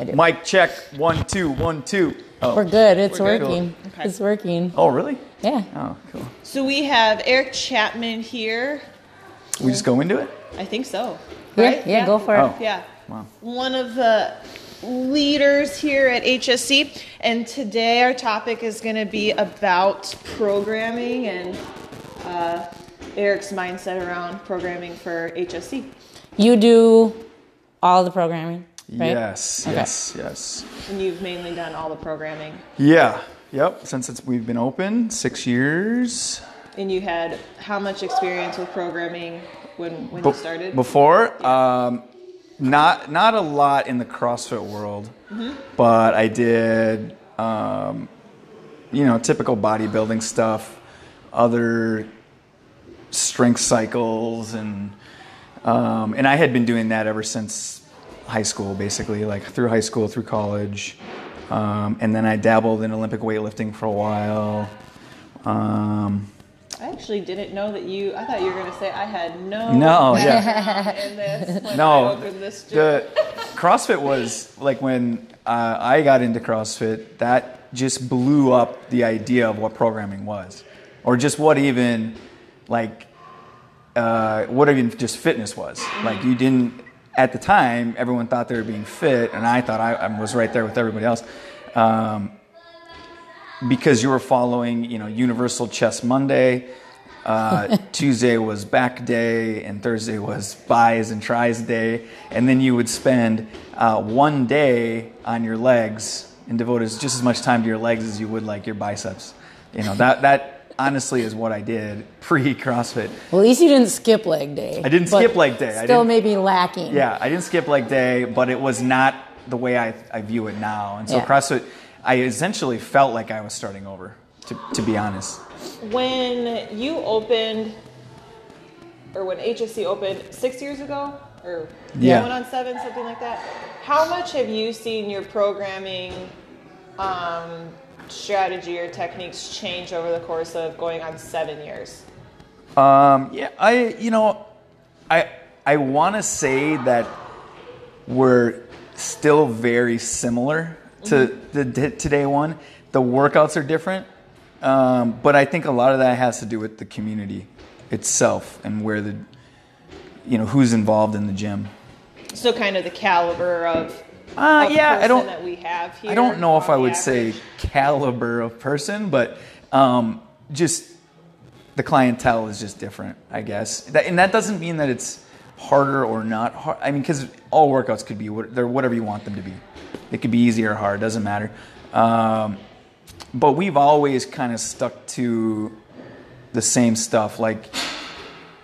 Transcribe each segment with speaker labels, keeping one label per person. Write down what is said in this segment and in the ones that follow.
Speaker 1: I do.
Speaker 2: Mic check. One, two, one, two. Oh.
Speaker 1: We're good. It's
Speaker 3: We're good.
Speaker 1: working.
Speaker 3: Okay.
Speaker 1: It's working.
Speaker 2: Oh, really?
Speaker 1: Yeah.
Speaker 2: Oh, cool.
Speaker 3: So we have Eric Chapman here.
Speaker 2: We just go into it?
Speaker 3: I think so.
Speaker 1: Yeah,
Speaker 3: Right?
Speaker 1: yeah, go for it.
Speaker 2: Oh.
Speaker 3: Yeah.
Speaker 2: Wow.
Speaker 3: One of the leaders here at HSC. And today our topic is going to be about programming and uh, Eric's mindset around programming for HSC.
Speaker 1: You do all the programming, right?
Speaker 2: Yes,
Speaker 1: Okay.
Speaker 2: yes, yes.
Speaker 3: And you've mainly done all the programming.
Speaker 2: Yeah, yep. Since it's, we've been open six years.
Speaker 3: And you had how much experience with programming when, when
Speaker 2: Be-
Speaker 3: you started?
Speaker 2: Before, um, not not a lot in the CrossFit world,
Speaker 3: Mm-hmm.
Speaker 2: but I did, um, you know, typical bodybuilding stuff, other strength cycles, and um, and I had been doing that ever since high school, basically, like through high school, through college, um, and then I dabbled in Olympic weightlifting for a while. Um,
Speaker 3: I actually didn't know that you. I thought you were going to say I had no.
Speaker 2: No, yeah.
Speaker 3: in this
Speaker 2: No,
Speaker 3: I this
Speaker 2: the CrossFit was like when uh, I got into CrossFit, that just blew up the idea of what programming was, or just what even like uh, what even just fitness was. Like you didn't at the time, everyone thought they were being fit, and I thought I, I was right there with everybody else. Um, because you were following, you know, Universal Chest Monday. Uh, Tuesday was back day, and Thursday was bis and tris day, and then you would spend uh, one day on your legs and devote as, just as much time to your legs as you would like your biceps. You know that that honestly is what I did pre CrossFit.
Speaker 1: Well, at least you didn't skip leg day.
Speaker 2: I didn't skip leg day. I
Speaker 1: Still
Speaker 2: didn't-
Speaker 1: maybe lacking.
Speaker 2: Yeah, I didn't skip leg day, but it was not the way I, I view it now. And so
Speaker 1: Yeah.
Speaker 2: CrossFit, I essentially felt like I was starting over, to, to be honest.
Speaker 3: When you opened, or when HSC opened six years ago, or
Speaker 2: Yeah.
Speaker 3: going on seven, something like that, how much have you seen your programming um, strategy or techniques change over the course of going on seven years?
Speaker 2: Um, yeah, I you know, I I want to say that we're still very similar to the d- today one. The workouts are different, um, but I think a lot of that has to do with the community itself and where the you know who's involved in the gym.
Speaker 3: So, kind of the caliber of,
Speaker 2: Uh, yeah, I don't-
Speaker 3: that we have here.
Speaker 2: I don't know if I would say caliber of person, but um, just the clientele is just different, I guess. That, and that doesn't mean that it's harder or not hard. I mean, because all workouts could be what, they're whatever you want them to be. It could be easy or hard, doesn't matter. Um, but we've always kind of stuck to the same stuff, like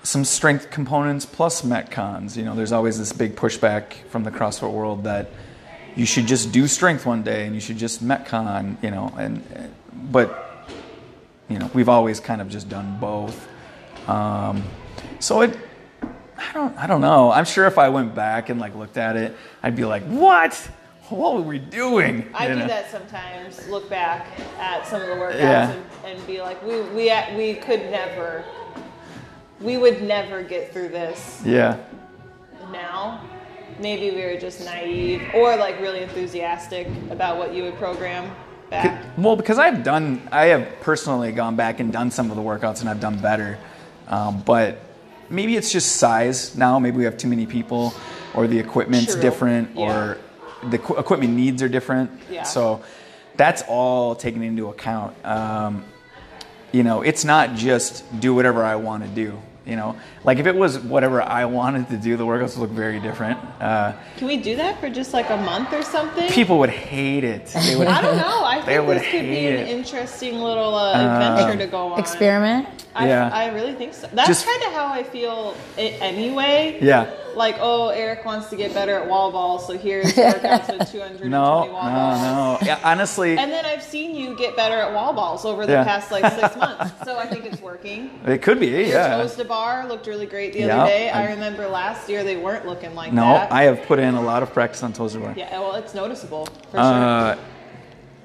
Speaker 2: some strength components plus metcons. You know, there's always this big pushback from the CrossFit world that you should just do strength one day and you should just metcon. You know, and but you know we've always kind of just done both. Um, so it, I don't, I don't know. I'm sure if I went back and like looked at it, I'd be like, what? What were we doing?
Speaker 3: I
Speaker 2: You
Speaker 3: do
Speaker 2: know?
Speaker 3: that sometimes. Look back at some of the workouts
Speaker 2: Yeah.
Speaker 3: and, and be like, we we we could never, we would never get through this
Speaker 2: Yeah.
Speaker 3: now. Maybe we were just naive or like really enthusiastic about what you would program back.
Speaker 2: Well, because I've done, I have personally gone back and done some of the workouts and I've done better. Um, but maybe it's just size now. Maybe we have too many people, or the equipment's
Speaker 3: True.
Speaker 2: different,
Speaker 3: Yeah.
Speaker 2: or the equi- equipment needs are different.
Speaker 3: Yeah.
Speaker 2: So that's all taken into account. Um, you know, it's not just do whatever I want to do. You know, like if it was whatever I wanted to do, the workouts would look very different. Uh,
Speaker 3: Can we do that for just like a month or something?
Speaker 2: people would hate it. They would.
Speaker 3: I don't know. I
Speaker 2: They
Speaker 3: think
Speaker 2: would
Speaker 3: this could be an
Speaker 2: it.
Speaker 3: interesting little uh, adventure to go on.
Speaker 1: Experiment.
Speaker 3: I,
Speaker 2: Yeah.
Speaker 3: I really think so. That's kind of how I feel i anyway.
Speaker 2: Yeah.
Speaker 3: Like, oh, Eric wants to get better at wall ball, so here's workouts with 220
Speaker 2: No,
Speaker 3: wall
Speaker 2: no,
Speaker 3: balls.
Speaker 2: no. Yeah, honestly,
Speaker 3: And then I've seen you get better at wall balls over the
Speaker 2: Yeah.
Speaker 3: past like six months. So I think it's working.
Speaker 2: it could be.
Speaker 3: Your
Speaker 2: Yeah.
Speaker 3: toes to bar looked really great the
Speaker 2: Yeah,
Speaker 3: other day. I,
Speaker 2: I-
Speaker 3: remember last year they weren't looking like
Speaker 2: No,
Speaker 3: that.
Speaker 2: No, I have put in a lot of practice on toes to bar.
Speaker 3: yeah, well, it's noticeable for
Speaker 2: Uh,
Speaker 3: sure.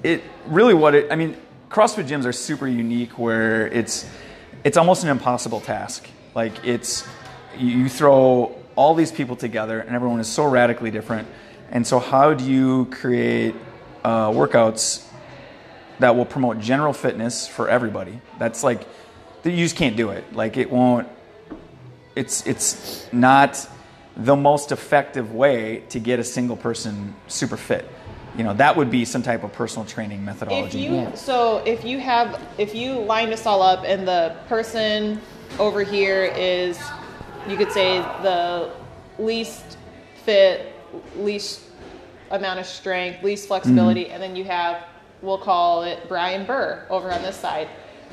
Speaker 2: It really what it. I mean, CrossFit gyms are super unique where it's it's almost an impossible task. Like it's you throw all these people together and everyone is so radically different And so, how do you create uh, workouts that will promote general fitness for everybody? That's like you just can't do it. Like it won't. It's it's not the most effective way to get a single person super fit. You know that would be some type of personal training
Speaker 3: If
Speaker 2: methodology.
Speaker 3: you
Speaker 1: Yeah.
Speaker 3: so if you have if you line us all up and the person over here is you could say the least fit, least amount of strength, least flexibility,
Speaker 2: Mm-hmm.
Speaker 3: and then you have we'll call it Brian Burr over on this side.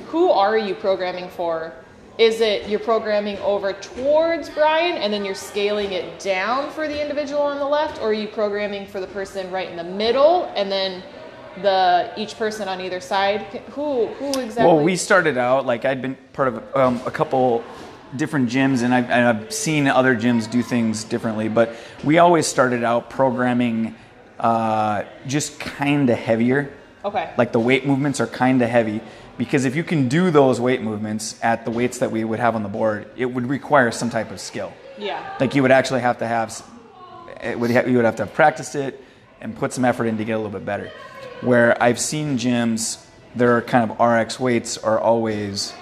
Speaker 3: Who are you programming for? Is it you're programming over towards Brian and then you're scaling it down for the individual on the left, or are you programming for the person right in the middle and then the each person on either side? Who who exactly?
Speaker 2: Well, we started out like I'd been part of um, a couple different gyms, and I've, and I've seen other gyms do things differently. But we always started out programming uh, just kind of heavier.
Speaker 3: Okay.
Speaker 2: Like the weight movements are kind of heavy because if you can do those weight movements at the weights that we would have on the board, it would require some type of skill.
Speaker 3: yeah.
Speaker 2: Like you would actually have to have, it would ha- you would have to have practiced it and put some effort in to get a little bit better. Where I've seen gyms, their kind of RX weights are always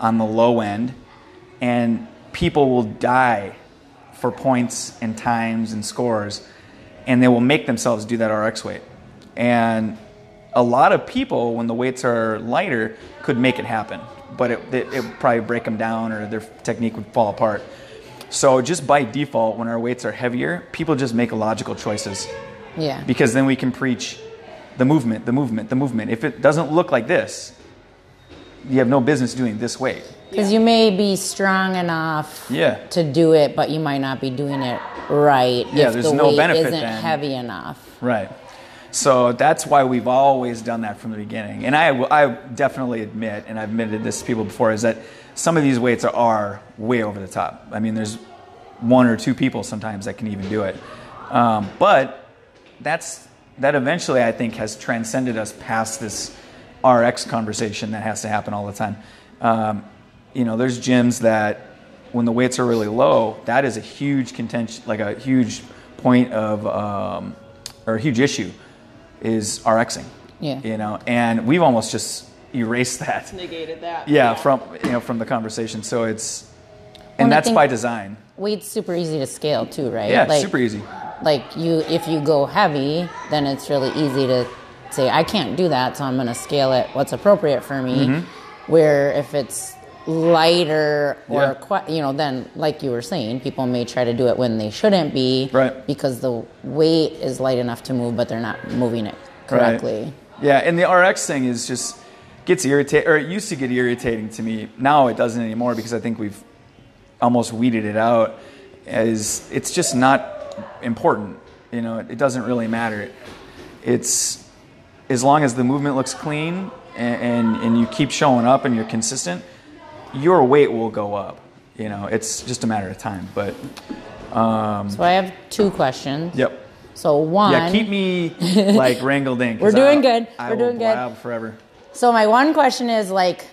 Speaker 2: on the low end, and people will die for points and times and scores, and they will make themselves do that RX weight. And a lot of people, when the weights are lighter, could make it happen, but it, it, it would probably break them down or their technique would fall apart. So just by default, when our weights are heavier, people just make logical choices
Speaker 1: Yeah.
Speaker 2: because then we can preach the movement, the movement, the movement. If it doesn't look like this, you have no business doing this weight.
Speaker 1: Because you may be strong enough
Speaker 2: Yeah.
Speaker 1: to do it, but you might not be doing it right
Speaker 2: Yeah,
Speaker 1: if
Speaker 2: there's
Speaker 1: the
Speaker 2: no
Speaker 1: weight
Speaker 2: benefit
Speaker 1: isn't
Speaker 2: then.
Speaker 1: heavy enough.
Speaker 2: Right. So that's why we've always done that from the beginning. And I, I definitely admit, and I've admitted this to people before, is that some of these weights are, way over the top. I mean, there's one or two people sometimes that can even do it. Um, but that's that eventually, I think, has transcended us past this RX conversation that has to happen all the time. Um, you know, there's gyms that when the weights are really low, that is a huge contention, like a huge point of, um, or a huge issue, is RXing.
Speaker 1: Yeah.
Speaker 2: You know, and we've almost just erased that.
Speaker 3: Negated that.
Speaker 2: Yeah, from you know from the conversation. So it's, and
Speaker 1: I
Speaker 2: that's by design.
Speaker 1: Weight's super easy to scale too, right?
Speaker 2: Yeah,
Speaker 1: like,
Speaker 2: super easy.
Speaker 1: Like you, if you go heavy, then it's really easy to say, I can't do that, so I'm going to scale it what's appropriate for me.
Speaker 2: Mm-hmm.
Speaker 1: Where if it's lighter or
Speaker 2: Yeah.
Speaker 1: you know, then like you were saying, people may try to do it when they shouldn't be,
Speaker 2: Right.
Speaker 1: Because the weight is light enough to move, but they're not moving it correctly.
Speaker 2: Right. Yeah, and the RX thing is just gets irritating, or it used to get irritating to me. Now it doesn't anymore because I think we've almost weeded it out. As it's just not important. You know, it, it doesn't really matter. It's as long as the movement looks clean and, and, and you keep showing up and you're consistent, your weight will go up. You know, it's just a matter of time. But um,
Speaker 1: So I have two questions.
Speaker 2: yep.
Speaker 1: So one,
Speaker 2: Yeah, keep me like wrangled in.
Speaker 1: We're doing
Speaker 2: I-
Speaker 1: good.
Speaker 2: I
Speaker 1: We're doing good.
Speaker 2: forever.
Speaker 1: So my one question is like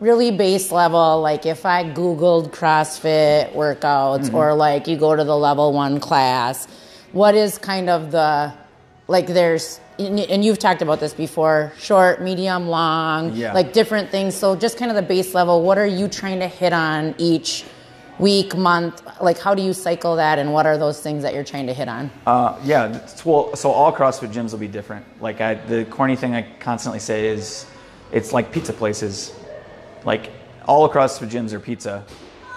Speaker 1: really base level, like if I Googled CrossFit workouts
Speaker 2: Mm-hmm.
Speaker 1: or like you go to the level one class, what is kind of the like there's and you've talked about this before, short, medium, long,
Speaker 2: Yeah.
Speaker 1: like different things. So just kind of the base level, what are you trying to hit on each week, month? Like how do you cycle that and what are those things that you're trying to hit on?
Speaker 2: Uh, yeah, well, so all CrossFit gyms will be different. Like I, the corny thing I constantly say is, it's like pizza places. Like all CrossFit gyms are pizza,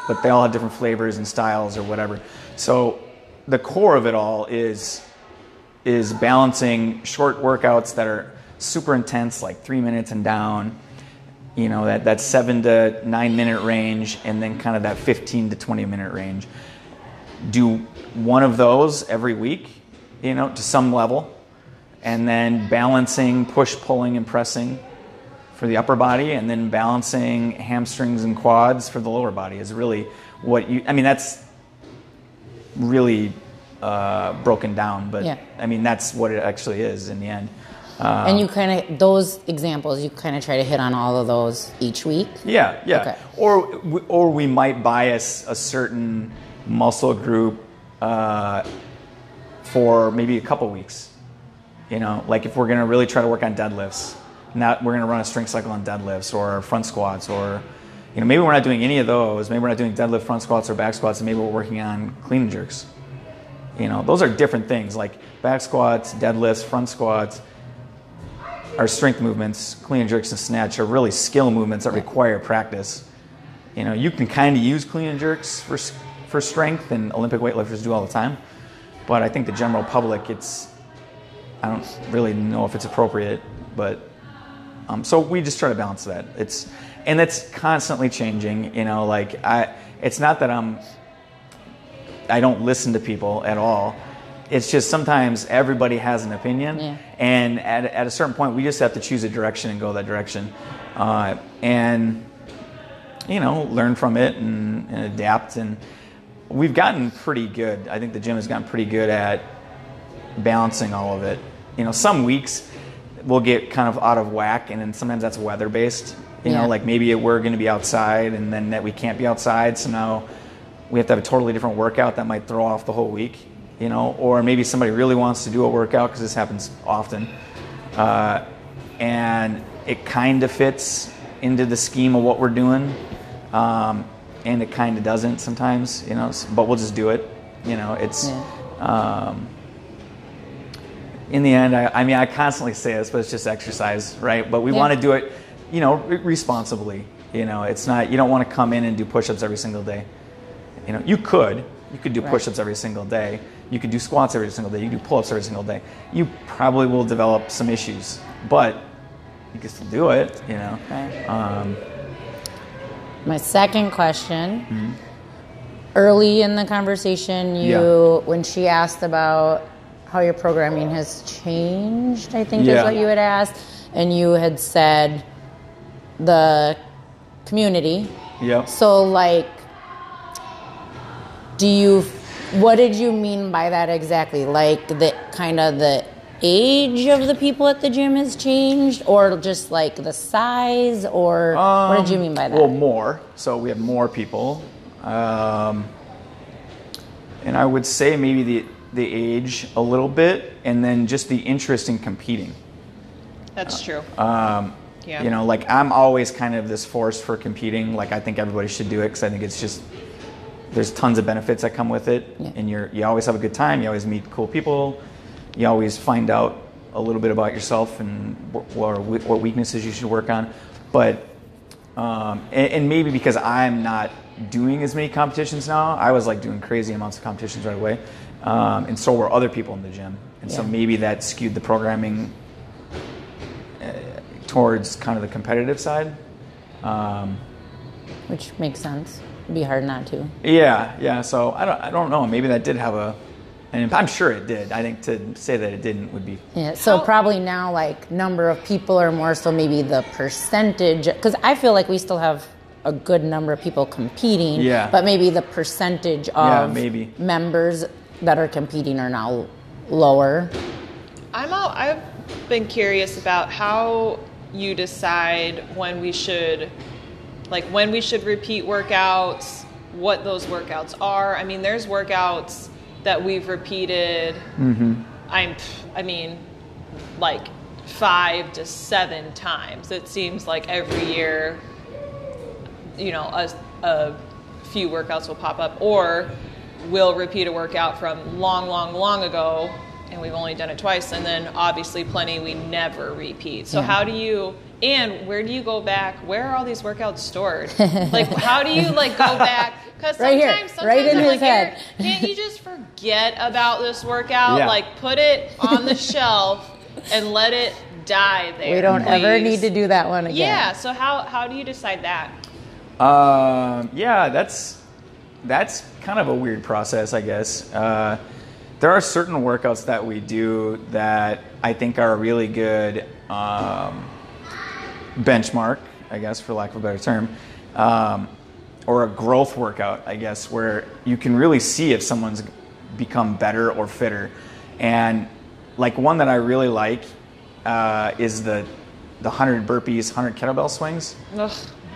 Speaker 2: but they all have different flavors and styles or whatever. So the core of it all is is balancing short workouts that are super intense, like three minutes and down. You know that that seven to nine minute range, and then kind of that fifteen to twenty minute range do one of those every week, you know, to some level, and then balancing push, pulling, and pressing for the upper body, and then balancing hamstrings and quads for the lower body is really what you. I mean, that's really uh, broken down, but
Speaker 1: Yeah.
Speaker 2: I mean that's what it actually is in the end. Uh,
Speaker 1: and you kind of those examples, you kind of try to hit on all of those each week.
Speaker 2: Yeah, yeah.
Speaker 1: Okay.
Speaker 2: Or or we might bias a certain muscle group uh, for maybe a couple weeks. You know, like if we're gonna really try to work on deadlifts, now we're gonna run a strength cycle on deadlifts or front squats or you know maybe we're not doing any of those. Maybe we're not doing deadlift, front squats, or back squats, and maybe we're working on clean and jerks. You know, those are different things. Like back squats, deadlifts, front squats are strength movements. Clean and jerks and snatch are really skill movements that require practice. You know, you can kind of use clean and jerks for for strength, and Olympic weightlifters do all the time. But I think the general public, it's I don't really know if it's appropriate, but um, so we just try to balance that. It's and it's constantly changing. You know, like I, it's not that I'm I don't listen to people at all. It's just sometimes everybody has an opinion,
Speaker 1: Yeah.
Speaker 2: and at, at a certain point, we just have to choose a direction and go that direction, uh, and you know, learn from it and, and adapt. And we've gotten pretty good. I think the gym has gotten pretty good at balancing all of it. You know, some weeks we'll get kind of out of whack, and then sometimes that's weather based. You
Speaker 1: Yeah.
Speaker 2: know, like maybe we're going to be outside, and then that we can't be outside, so now we have to have a totally different workout that might throw off the whole week. You know, or maybe somebody really wants to do a workout because this happens often, uh, and it kind of fits into the scheme of what we're doing, um, and it kind of doesn't sometimes. You know, but we'll just do it. You know, it's. Um, in the end, I, I mean, I constantly say this, but it's just exercise, right? But we
Speaker 1: Yeah.
Speaker 2: want to do it, you know, responsibly. You know, it's not. You don't want to come in and do push-ups every single day. You know, you could. You could do
Speaker 1: Right.
Speaker 2: push-ups every single day. You could do squats every single day. You could do pull-ups every single day. You probably will develop some issues, but you can still do it. You know.
Speaker 1: Right.
Speaker 2: Um,
Speaker 1: My second question.
Speaker 2: Mm-hmm.
Speaker 1: Early in the conversation, you when she asked about how your programming has changed, I think is what you had asked, and you had said the community.
Speaker 2: yep.
Speaker 1: So like do you what did you mean by that exactly? Like the kind of the age of the people at the gym has changed or just like the size or what did you mean by that?
Speaker 2: Well, more. So we have more people, um, and I would say maybe the the age a little bit, and then just the interest in competing.
Speaker 3: That's true.
Speaker 2: Um,
Speaker 3: Yeah.
Speaker 2: You know, like I'm always kind of this force for competing. Like I think everybody should do it because I think it's just there's tons of benefits that come with it,
Speaker 1: Yeah.
Speaker 2: and you're you always have a good time. You always meet cool people. You always find out a little bit about yourself and wh- what, what weaknesses you should work on. But um, and, and maybe because I'm not doing as many competitions now, I was like doing crazy amounts of competitions right away, um, and so were other people in the gym, and so maybe that skewed the programming uh, towards kind of the competitive side. Um,
Speaker 1: Which makes sense. It'd be hard not to.
Speaker 2: yeah, yeah. So I don't, I don't know. Maybe that did have a, and I'm sure it did. I think to say that it didn't would be.
Speaker 1: Yeah, so
Speaker 3: How-
Speaker 1: probably now like number of people or more so maybe the percentage because I feel like we still have a good number of people competing.
Speaker 2: Yeah.
Speaker 1: But maybe the percentage of
Speaker 2: Yeah, maybe.
Speaker 1: members that are competing are now lower.
Speaker 3: I'm all, I've been curious about how you decide when we should, like when we should repeat workouts, what those workouts are. I mean, there's workouts that we've repeated. Mm-hmm. I'm, I mean, like five to seven times. It seems like every year, you know, a, a few workouts will pop up, or we'll repeat a workout from long, long, long ago, and we've only done it twice, and then obviously plenty we never repeat. So
Speaker 1: Yeah.
Speaker 3: how do you? And where do you go back? Where are all these workouts stored? like, how do you like go back? Because
Speaker 1: Right here,
Speaker 3: sometimes, sometimes
Speaker 1: right in
Speaker 3: I'm
Speaker 1: his
Speaker 3: like,
Speaker 1: head.
Speaker 3: Can't you just forget about this workout?
Speaker 2: Yeah.
Speaker 3: Like, put it on the shelf and let it die there.
Speaker 1: We don't ever need to do that one again.
Speaker 3: Yeah. So how how do you decide that?
Speaker 2: Um, yeah, that's that's kind of a weird process, I guess. Uh, there are certain workouts that we do that I think are really good um, benchmark, I guess, for lack of a better term, um, or a growth workout, I guess, where you can really see if someone's become better or fitter. And like one that I really like uh, is the the 100 burpees, 100 kettlebell swings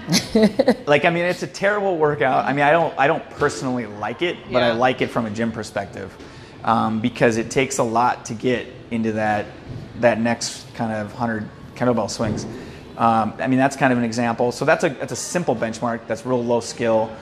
Speaker 2: like I mean it's a terrible workout. I mean I don't I don't personally like it, but I like it from a gym perspective. um, because it takes a lot to get into that that next kind of hundred kettlebell swings. Um, I mean, that's kind of an example. So that's a that's a simple benchmark. That's real low skill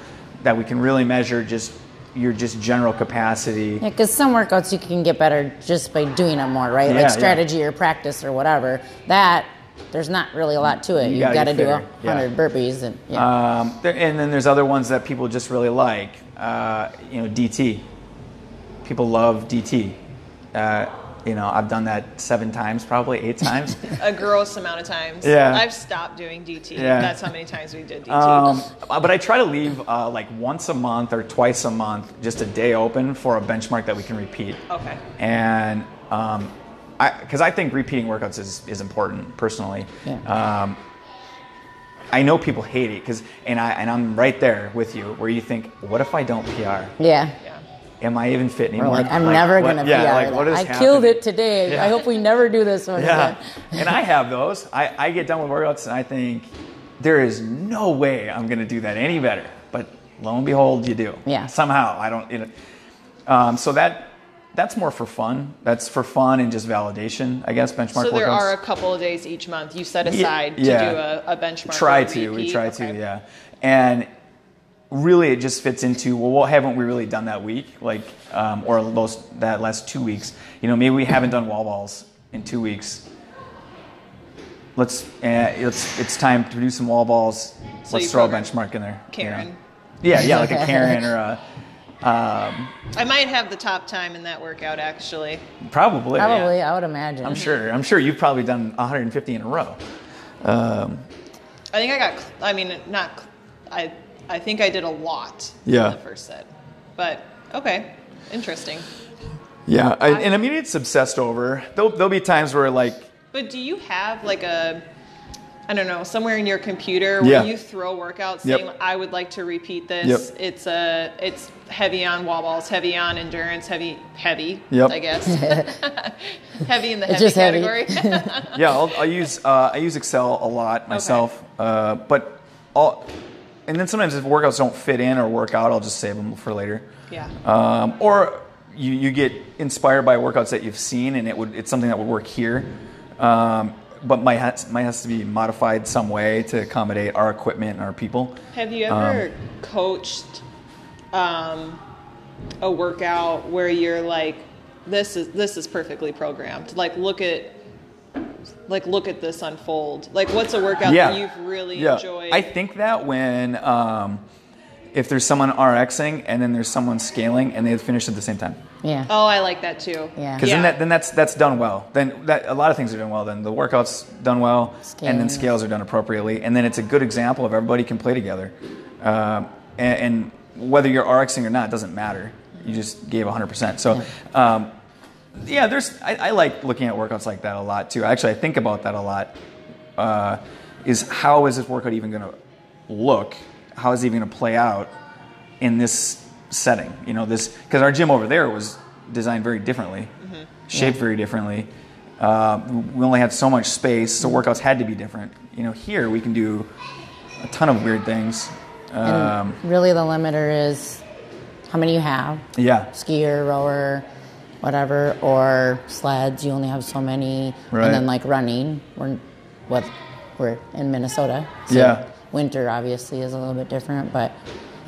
Speaker 2: that we can really measure just your just general capacity.
Speaker 1: Yeah, because some workouts you can get better just by doing them more, right?
Speaker 2: Yeah,
Speaker 1: like
Speaker 2: yeah.
Speaker 1: strategy or practice or whatever. That there's not really a lot to it.
Speaker 2: You gotta
Speaker 1: got to do a
Speaker 2: fitter, yeah.
Speaker 1: hundred burpees and yeah.
Speaker 2: Um, there, and then there's other ones that people just really like. Uh, you know, DT. People love DT. Uh, you know, I've done that seven times, probably eight times.
Speaker 3: A gross amount of times.
Speaker 2: Yeah.
Speaker 3: I've stopped doing DT.
Speaker 2: Yeah.
Speaker 3: That's how many times we did DT.
Speaker 2: Um, but I try to leave uh, like once a month or twice a month, just a day open for a benchmark that we can repeat.
Speaker 3: okay.
Speaker 2: And um, because I, think repeating workouts is, is important personally.
Speaker 1: Yeah.
Speaker 2: Um, I know people hate it because, and I and I'm right there with you, where you think, what if I don't PR?
Speaker 1: yeah.
Speaker 3: Yeah.
Speaker 2: Am I even fit
Speaker 1: Or
Speaker 2: anymore?
Speaker 1: like, I'm never gonna
Speaker 2: yeah,
Speaker 1: PR.
Speaker 2: like, what is
Speaker 1: I
Speaker 2: happening?
Speaker 1: killed it today.
Speaker 2: Yeah.
Speaker 1: I hope we never do this one
Speaker 2: Yeah,
Speaker 1: again.
Speaker 2: and I have those. I, I get done with workouts and I think there is no way I'm going to do that any better. But lo and behold, you do.
Speaker 1: Yeah.
Speaker 2: Somehow I don't. You know, um, so that that's more for fun. That's for fun and just validation, I guess. Benchmark
Speaker 3: So there
Speaker 2: workouts.
Speaker 3: are a couple of days each month you set
Speaker 2: Ye-
Speaker 3: aside to
Speaker 2: yeah.
Speaker 3: do a, a benchmark.
Speaker 2: try to. We try
Speaker 3: Okay.
Speaker 2: to. Yeah. And really, it just fits into well, what haven't we really done that week? Like, um, or those that last two weeks. You know, maybe we haven't done wall balls in two weeks. Let's. Uh, it's it's time to do some wall balls.
Speaker 3: So
Speaker 2: Let's throw a benchmark in there. you know?
Speaker 3: Karen.
Speaker 2: Yeah, yeah, like a Karen or a. Um,
Speaker 3: I might have the top time in that workout actually.
Speaker 2: probably. yeah.
Speaker 1: Probably, I would imagine.
Speaker 2: I'm sure. I'm sure you've probably done 150 in a row. Um,
Speaker 3: I think I got. cl- I mean, not. I. I think I did a lot
Speaker 2: Yeah.
Speaker 3: in the first set. But okay, interesting.
Speaker 2: yeah, I, and I mean it's obsessed over. There'll, there'll be times where like
Speaker 3: But do you have like a, I don't know, somewhere in your computer where
Speaker 2: Yeah.
Speaker 3: you throw workouts
Speaker 2: Yep.
Speaker 3: saying, I would like to repeat this.
Speaker 2: Yep.
Speaker 3: It's a, it's heavy on wall balls, heavy on endurance, heavy, heavy,
Speaker 2: Yep.
Speaker 3: I guess. heavy in the heavy
Speaker 1: just heavy.
Speaker 3: category.
Speaker 2: yeah, I'll, I'll use uh, I use Excel a lot myself, uh, but I'll, and then sometimes if workouts don't fit in or work out, I'll just save them for later.
Speaker 3: yeah.
Speaker 2: Um, or you, you get inspired by workouts that you've seen, and it would it's something that would work here, um, but might has, might has to be modified some way to accommodate our equipment and our people.
Speaker 3: Have you ever coached um, a workout where you're like, this is this is perfectly programmed. Like look at like look at this unfold. Like what's a workout that you've really
Speaker 2: yeah.
Speaker 3: enjoyed?
Speaker 2: I think that when um, if there's someone RXing and then there's someone scaling and they finish at the same time.
Speaker 1: Yeah.
Speaker 3: oh, I like that too.
Speaker 1: Yeah.
Speaker 2: Because then, that, then that's that's done well. Then that, a lot of things are done well. Then the workouts done well, and then scales are done appropriately, and then it's a good example of everybody can play together. Um, and, and whether you're RXing or not doesn't matter. You just gave 100%. So, um, yeah, there's. I, I like looking at workouts like that a lot too. Actually, I think about that a lot. Uh, is how is this workout even going to look? How is it even going to play out in this setting? You know, this because our gym over there was designed very differently, shaped very differently. Uh, we only had so much space, so workouts had to be different. You know, here we can do a ton of weird things. Um,
Speaker 1: really, the limiter is how many you have
Speaker 2: yeah,
Speaker 1: skier, rower, whatever, or sleds. You only have so many.
Speaker 2: Right.
Speaker 1: And then like running, we're what we're in Minnesota. So
Speaker 2: Yeah.
Speaker 1: Winter obviously is a little bit different, but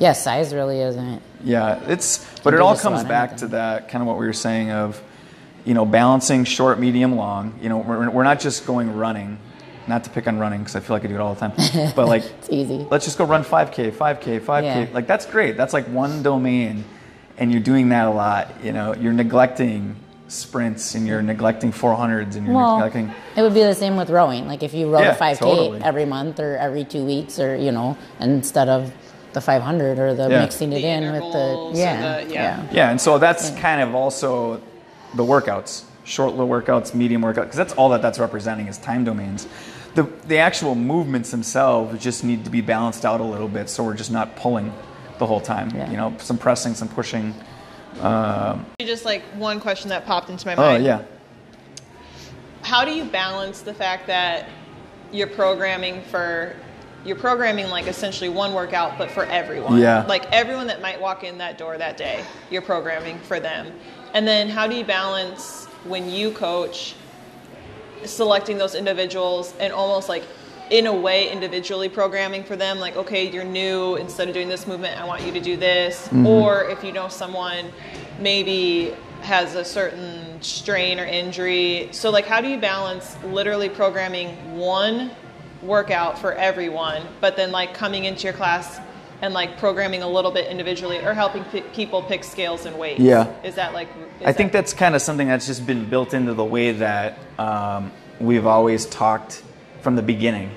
Speaker 1: yeah, size really isn't.
Speaker 2: Yeah, it's but it all comes back
Speaker 1: anything.
Speaker 2: to that kind of what we were saying of, you know, balancing short, medium, long. You know, we're, we're not just going running, not to pick on running because I feel like I do it all the time, but like
Speaker 1: It's easy.
Speaker 2: let's just go run 5k, 5k, 5k.
Speaker 1: Yeah.
Speaker 2: Like that's great. That's like one domain, and you're doing that a lot. You know, you're neglecting sprints and you're neglecting 400s and you're
Speaker 1: Well,
Speaker 2: neglecting.
Speaker 1: it would be the same with rowing. Like if you rowed
Speaker 2: Yeah,
Speaker 1: a 5K
Speaker 2: totally.
Speaker 1: every month or every two weeks, or you know, instead of the 500 or the
Speaker 2: Yeah.
Speaker 1: mixing it
Speaker 3: The
Speaker 1: in with the yeah,
Speaker 3: the- yeah.
Speaker 2: Yeah, and so that's kind of also the workouts, short little workouts, medium workouts, because that's all that that's representing is time domains. The the actual movements themselves just need to be balanced out a little bit, so we're just not pulling the whole time.
Speaker 1: Yeah.
Speaker 2: You know, some pressing, some pushing.
Speaker 3: Uh, Just like one question that popped into my
Speaker 2: oh,
Speaker 3: mind.
Speaker 2: Oh yeah,
Speaker 3: How do you balance the fact that you're programming for you're programming like essentially one workout but for everyone
Speaker 2: Yeah.
Speaker 3: like everyone that might walk in that door that day you're programming for them and then how do you balance when you coach selecting those individuals and almost like in a way individually programming for them like okay you're new instead of doing this movement i want you to do this
Speaker 2: Mm-hmm.
Speaker 3: or if you know someone maybe has a certain strain or injury so like how do you balance literally programming one workout for everyone but then like coming into your class and like programming a little bit individually or helping p- people pick scales and weights
Speaker 2: Yeah.
Speaker 3: is that like is
Speaker 2: I think that's kind of something that's just been built into the way that um, we've always talked from the beginning,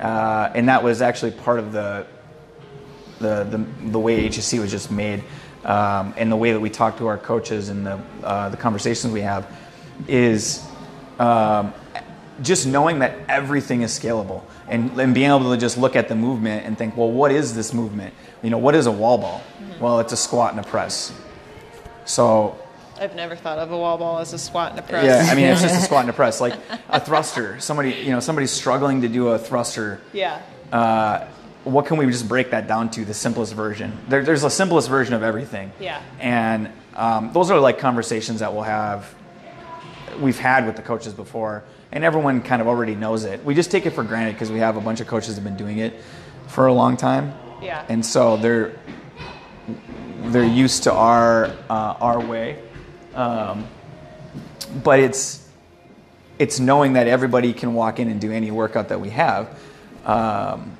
Speaker 2: uh, and that was actually part of the the the, the way HSC was just made, um, and the way that we talk to our coaches and the uh, the conversations we have is um, just knowing that everything is scalable and, and being able to just look at the movement and think, well, what is this movement? You know, what is a wall ball? Well, it's a squat and a press. So
Speaker 3: I've never thought of a wall ball as a squat and a press.
Speaker 2: yeah, I mean it's just a squat and a press, like a thruster. Somebody, you know, somebody's struggling to do a thruster.
Speaker 3: yeah.
Speaker 2: Uh, what can we just break that down to? The simplest version. There, there's a simplest version of everything.
Speaker 3: Yeah.
Speaker 2: And um, those are like conversations that we'll have. We've had with the coaches before, and everyone kind of already knows it. We just take it for granted because we have a bunch of coaches that have been doing it for a long time.
Speaker 3: Yeah.
Speaker 2: And so they're they're used to our uh, our way. Um, but it's it's knowing that everybody can walk in and do any workout that we have. Um,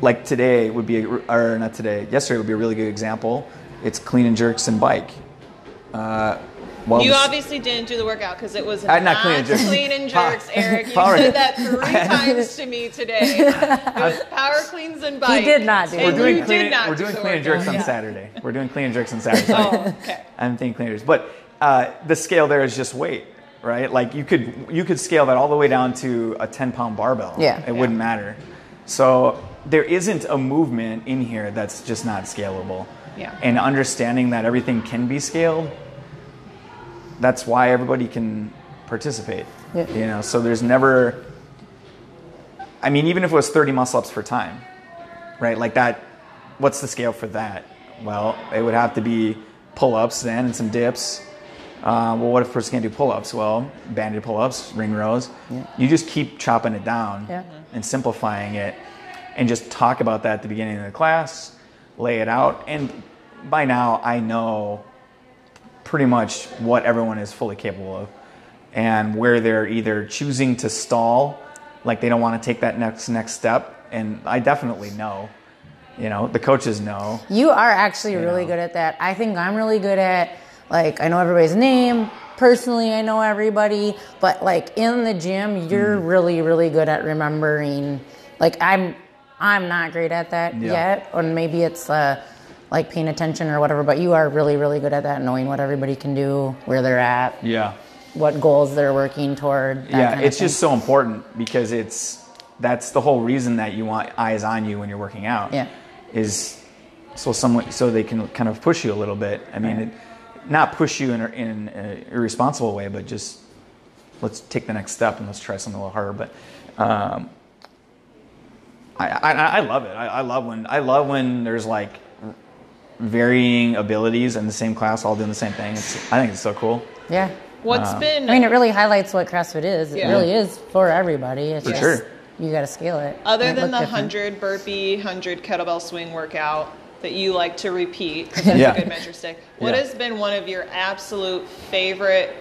Speaker 2: like today would be, a, or not today, yesterday would be a really good example. It's clean and jerks and bike. Uh, well,
Speaker 3: You
Speaker 2: this-
Speaker 3: obviously didn't do the workout because it was not,
Speaker 2: not clean and jerks.
Speaker 3: clean and jerks, Eric. You
Speaker 2: power-
Speaker 3: said that three times to me today. It was power cleans and bike.
Speaker 1: did not do it.
Speaker 2: We're doing clean.
Speaker 3: did not
Speaker 2: we're doing
Speaker 3: the
Speaker 2: clean and jerks on
Speaker 3: Yeah.
Speaker 2: Saturday. We're doing clean and jerks on Saturday.
Speaker 3: Oh, okay.
Speaker 2: I'm thinking clean and jerks, but uh, the scale there is just weight, right? Like you could you could scale that all the way down to a 10 pound barbell.
Speaker 1: Yeah.
Speaker 2: it wouldn't matter. So there isn't a movement in here that's just not scalable.
Speaker 3: Yeah.
Speaker 2: And understanding that everything can be scaled, that's why everybody can participate.
Speaker 1: Yeah.
Speaker 2: You know, so there's never. I mean, even if it was 30 muscle ups for time, right? Like that. What's the scale for that? Well, it would have to be pull ups then and some dips. Uh, well, what if a person can't do pull ups? Well, banded pull ups, ring rows. You just keep chopping it down
Speaker 1: Yeah.
Speaker 2: and simplifying it and just talk about that at the beginning of the class, lay it out. And by now, I know pretty much what everyone is fully capable of and where they're either choosing to stall, like they don't want to take that next next step. And I definitely know, you know, the coaches know.
Speaker 1: You are actually really
Speaker 2: know.
Speaker 1: good at that. I think I'm really good at like I know everybody's name. Personally, I know everybody, but like in the gym, you're
Speaker 2: Mm.
Speaker 1: really really good at remembering. Like I'm I'm not great at that
Speaker 2: Yeah.
Speaker 1: yet, or maybe it's uh like paying attention or whatever, but you are really really good at that knowing what everybody can do, where they're at,
Speaker 2: Yeah.
Speaker 1: what goals they're working toward.
Speaker 2: yeah, it's just so important because it's that's the whole reason that you want eyes on you when you're working out.
Speaker 1: Yeah.
Speaker 2: Is so someone so they can kind of push you a little bit. I mean,
Speaker 1: Right.
Speaker 2: it, not push you in, a- in an irresponsible way, but just let's take the next step and let's try something a little harder. But um, I, I I love it. I, I love when I love when there's like varying abilities in the same class all doing the same thing. It's, I think it's so cool.
Speaker 1: yeah.
Speaker 3: What's
Speaker 2: Uh,
Speaker 3: been
Speaker 1: I mean, it really highlights what CrossFit is. It
Speaker 3: Yeah.
Speaker 1: really is for everybody. It's
Speaker 2: For
Speaker 1: just,
Speaker 2: sure.
Speaker 1: You got to scale it.
Speaker 3: other
Speaker 1: Might
Speaker 3: than
Speaker 1: look
Speaker 3: the
Speaker 1: different.
Speaker 3: 100 burpee, 100 kettlebell swing workout that you like to repeat, 'cause that's
Speaker 2: Yeah.
Speaker 3: a good measure stick. What
Speaker 2: Yeah.
Speaker 3: has been one of your absolute favorite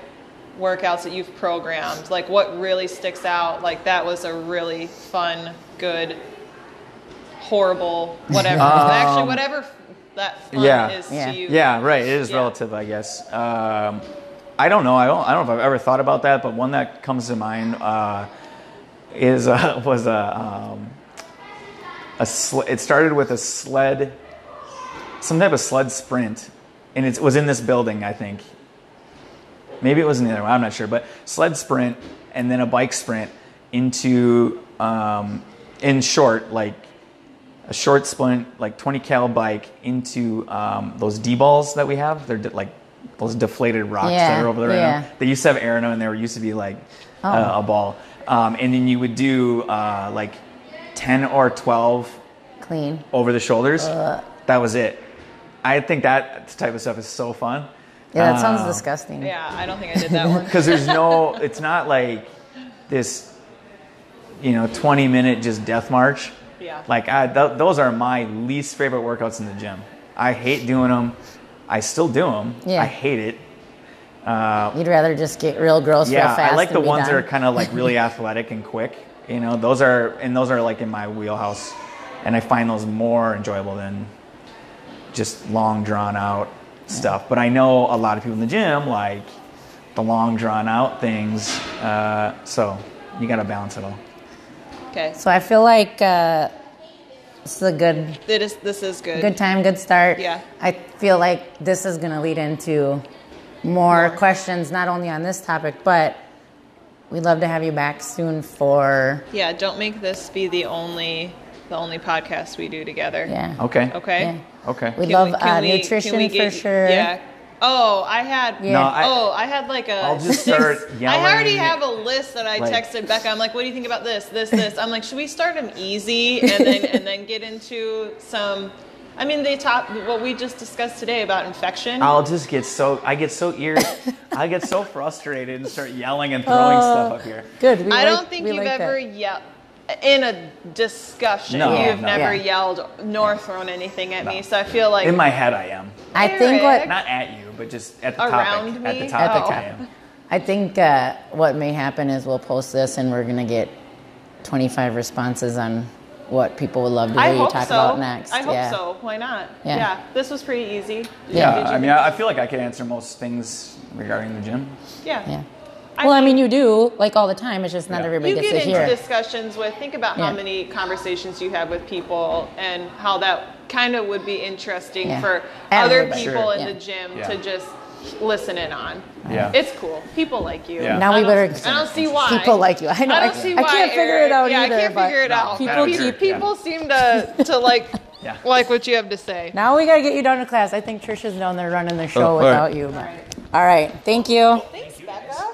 Speaker 3: workouts that you've programmed? Like what really sticks out? Like that was a really fun, good, horrible, whatever. Actually, whatever f- that fun
Speaker 2: yeah.
Speaker 3: is
Speaker 1: Yeah.
Speaker 3: to you.
Speaker 2: Yeah, right. It is
Speaker 3: Yeah.
Speaker 2: relative, I guess. Um, I don't know. I don't. I don't know if I've ever thought about that, but one that comes to mind uh, is uh, was a um, a. Sl- it started with a sled, some type of sled sprint, and it was in this building, I think. Maybe it was in the other one. I'm not sure, but sled sprint and then a bike sprint into um, in short, like a short sprint, like 20 cal bike into um, those D balls that we have. They're de- like those deflated rocks that are over there right
Speaker 1: yeah.
Speaker 2: now. They used to have air in them, and there used to be like
Speaker 1: Oh.
Speaker 2: uh, a ball. Um, and then you would do uh, like 10 or 12
Speaker 1: Clean.
Speaker 2: over the shoulders. That was it. I think that type of stuff is so fun.
Speaker 1: Yeah, that sounds
Speaker 2: Uh,
Speaker 1: disgusting.
Speaker 3: Yeah, I don't think I did that one.
Speaker 2: because there's no it's not like this you know 20 minute just death march
Speaker 3: Yeah.
Speaker 2: like I, th- those are my least favorite workouts in the gym. I hate doing them i still do them
Speaker 1: Yeah.
Speaker 2: i hate it.
Speaker 1: You'd rather just get real gross
Speaker 2: yeah
Speaker 1: real fast.
Speaker 2: i like the ones that are kind of like really athletic and quick you know? Those are and those are like in my wheelhouse. And i find those more enjoyable than just long drawn out stuff. But i know a lot of people in the gym like the long drawn out things uh, so you got to balance it all
Speaker 3: Okay.
Speaker 1: So I feel like uh, this is a good
Speaker 3: It is, this is good.
Speaker 1: good time, good start.
Speaker 3: Yeah.
Speaker 1: I feel like this is going to lead into more questions, not only on this topic, but we'd love to have you back soon for
Speaker 3: Yeah, don't make this be the only the only podcast we do together.
Speaker 1: yeah.
Speaker 2: okay
Speaker 3: Okay.
Speaker 1: Yeah.
Speaker 2: okay
Speaker 1: We
Speaker 3: Can
Speaker 1: love
Speaker 3: we- can
Speaker 1: uh,
Speaker 3: we- can
Speaker 1: nutrition
Speaker 3: we
Speaker 1: for
Speaker 3: get-
Speaker 1: sure.
Speaker 3: Yeah. Oh, I had.
Speaker 1: Yeah.
Speaker 2: No, I-
Speaker 3: oh, I had like a.
Speaker 2: I'll just start
Speaker 3: I already have a list that I
Speaker 2: like-
Speaker 3: texted Becca. I'm like, "What do you think about this, this, this?" I'm like, "Should we start them easy and then and then get into some?" I mean, they top what we just discussed today about infection.
Speaker 2: I'll just get so I get so ear I get so frustrated and start yelling and throwing uh, stuff up here.
Speaker 1: Good. We
Speaker 3: I
Speaker 1: like-
Speaker 3: don't think
Speaker 1: we
Speaker 3: you've
Speaker 1: like
Speaker 3: ever
Speaker 1: that.
Speaker 3: yelled in a discussion.
Speaker 2: No,
Speaker 3: you've
Speaker 2: no.
Speaker 3: never
Speaker 1: Yeah.
Speaker 3: yelled nor thrown anything at me. So I feel like
Speaker 2: In my head I am.
Speaker 1: I think what
Speaker 2: not at you, but just at the
Speaker 3: Around
Speaker 2: topic. At the top.
Speaker 3: At the
Speaker 1: top.
Speaker 2: am.
Speaker 1: I think uh, what may happen is we'll post this and we're gonna get 25 responses on what people would love to
Speaker 3: I
Speaker 1: hear you
Speaker 3: hope
Speaker 1: talk
Speaker 3: so.
Speaker 1: about next.
Speaker 3: I hope
Speaker 1: yeah.
Speaker 3: so. Why not?
Speaker 1: Yeah.
Speaker 3: This was pretty easy. Did
Speaker 1: Yeah.
Speaker 3: did
Speaker 2: Yeah,
Speaker 3: you
Speaker 2: I mean I I feel like I can answer most things regarding the gym.
Speaker 3: yeah.
Speaker 1: Yeah.
Speaker 3: I
Speaker 1: Well, I mean, you do like all the time. It's just not
Speaker 2: Yeah.
Speaker 1: everybody
Speaker 3: You
Speaker 1: gets
Speaker 3: get
Speaker 1: to
Speaker 3: into
Speaker 1: hear.
Speaker 3: discussions with, think about how
Speaker 1: Yeah.
Speaker 3: many conversations you have with people and how that kind of would be interesting
Speaker 1: Yeah.
Speaker 3: for other people
Speaker 2: Sure.
Speaker 3: in
Speaker 1: Yeah.
Speaker 3: the gym
Speaker 2: Yeah.
Speaker 3: to just listen in on.
Speaker 2: Yeah.
Speaker 3: It's cool. People like you.
Speaker 2: Yeah.
Speaker 1: Now we
Speaker 3: don't-
Speaker 1: better-
Speaker 3: I don't see why.
Speaker 1: People like you. I know.
Speaker 3: I
Speaker 1: I,
Speaker 3: don't see
Speaker 1: I can't figure
Speaker 3: Eric.
Speaker 1: it out
Speaker 3: yeah,
Speaker 1: either.
Speaker 3: I can't figure it out.
Speaker 2: People
Speaker 3: Pe-
Speaker 2: keep-
Speaker 3: people seem to to like
Speaker 2: Yeah.
Speaker 3: like what you have to say.
Speaker 1: Now we gotta get you down to class. I think Trisha's down there running the show
Speaker 2: Oh, all right.
Speaker 1: without you. but- All right. Thank you.
Speaker 3: Thanks.